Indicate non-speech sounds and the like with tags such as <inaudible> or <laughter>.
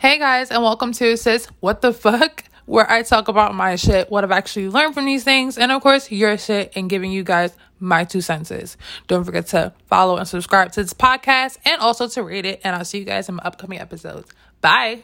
Hey guys, and welcome to Sis What the Fuck, <laughs> where I talk about my shit, what I've actually learned from these things, and of course, your shit, and giving you guys my two senses. Don't forget to follow and subscribe to this podcast and also to rate it. And I'll see you guys in my upcoming episodes. Bye.